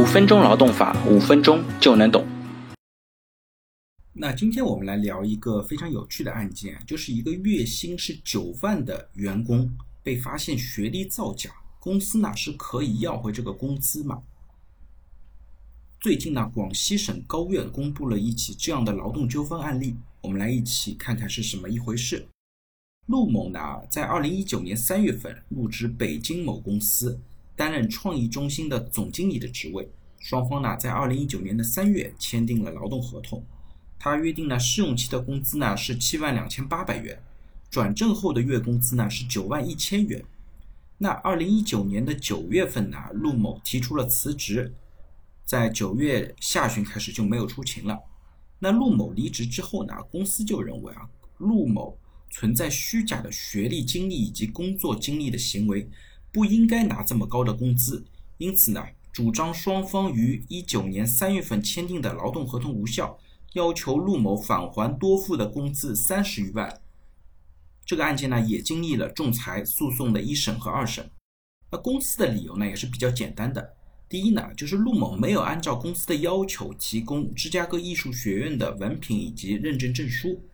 五分钟劳动法，五分钟就能懂。那今天我们来聊一个非常有趣的案件，就是一个月薪是九万的员工被发现学历造假，公司呢是可以要回这个工资吗？最近呢，广西省高院公布了一起这样的劳动纠纷案例，我们来一起看看是什么一回事。陆某呢，在二零一九年三月份入职北京某公司。担任创意中心的总经理的职位，双方呢在二零一九年的三月签订了劳动合同。他约定呢试用期的工资呢是七万两千八百元，转正后的月工资呢是九万一千元。那二零一九年的九月份呢，陆某提出了辞职，在九月下旬开始就没有出勤了。那陆某离职之后呢，公司就认为啊，陆某存在虚假的学历、经历以及工作经历的行为。不应该拿这么高的工资，因此呢，主张双方于一九年三月份签订的劳动合同无效，要求陆某返还多付的工资三十余万。这个案件呢，也经历了仲裁诉讼的一审和二审。那公司的理由呢，也是比较简单的。第一呢，就是陆某没有按照公司的要求提供芝加哥艺术学院的文凭以及认证证书。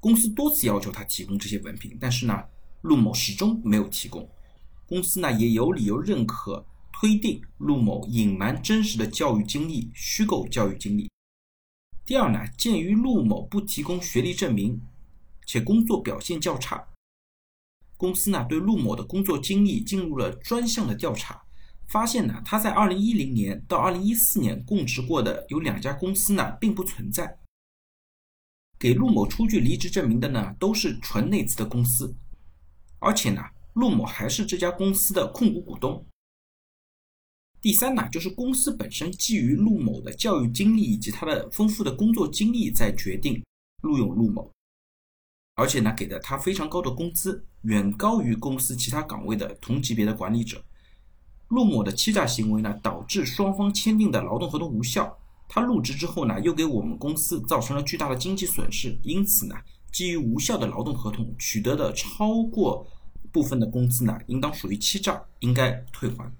公司多次要求他提供这些文凭，但是呢。陆某始终没有提供，公司呢也有理由认可推定陆某隐瞒真实的教育经历、虚构教育经历。第二呢，鉴于陆某不提供学历证明，且工作表现较差，公司呢对陆某的工作经历进入了专项的调查，发现呢他在2010年到2014年供职过的有两家公司呢并不存在，给陆某出具离职证明的呢都是纯内资的公司。而且呢，陆某还是这家公司的控股股东。第三呢，就是公司本身基于陆某的教育经历以及他的丰富的工作经历，在决定录用陆某，而且呢，给的他非常高的工资，远高于公司其他岗位的同级别的管理者。陆某的欺诈行为呢，导致双方签订的劳动合同无效。他入职之后呢，又给我们公司造成了巨大的经济损失，因此呢。基于无效的劳动合同取得的超过部分的工资呢，应当属于欺诈，应该退还。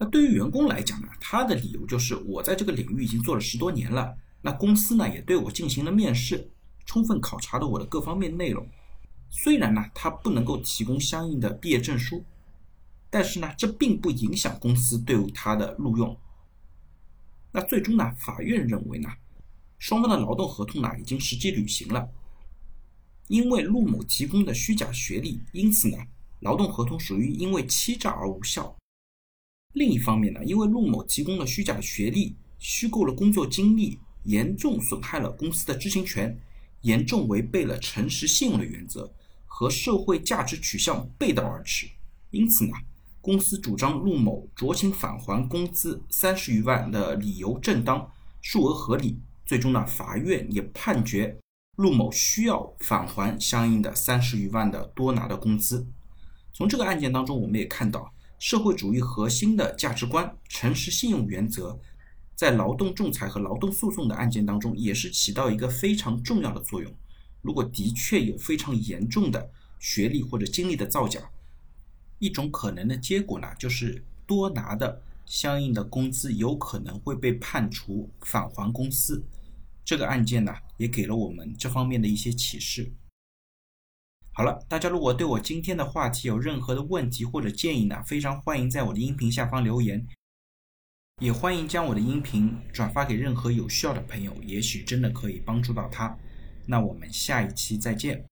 那对于员工来讲呢，他的理由就是我在这个领域已经做了十多年了，那公司呢也对我进行了面试，充分考察了我的各方面内容。虽然呢他不能够提供相应的毕业证书，但是呢这并不影响公司对他的录用。那最终呢，法院认为呢。双方的劳动合同呢已经实际履行了，因为陆某提供的虚假学历，因此呢劳动合同属于因为欺诈而无效。另一方面呢，因为陆某提供了虚假学历，虚构了工作经历，严重损害了公司的知情权，严重违背了诚实信用的原则，和社会价值取向背道而驰。因此呢，公司主张陆某酌情返还工资三十余万的理由正当，数额合理。最终呢，法院也判决陆某需要返还相应的三十余万的多拿的工资。从这个案件当中，我们也看到社会主义核心的价值观、诚实信用原则，在劳动仲裁和劳动诉讼的案件当中，也是起到一个非常重要的作用。如果的确有非常严重的学历或者经历的造假，一种可能的结果呢，就是多拿的。相应的工资有可能会被判处返还公司，这个案件呢也给了我们这方面的一些启示。好了，大家如果对我今天的话题有任何的问题或者建议呢，非常欢迎在我的音频下方留言，也欢迎将我的音频转发给任何有需要的朋友，也许真的可以帮助到他。那我们下一期再见。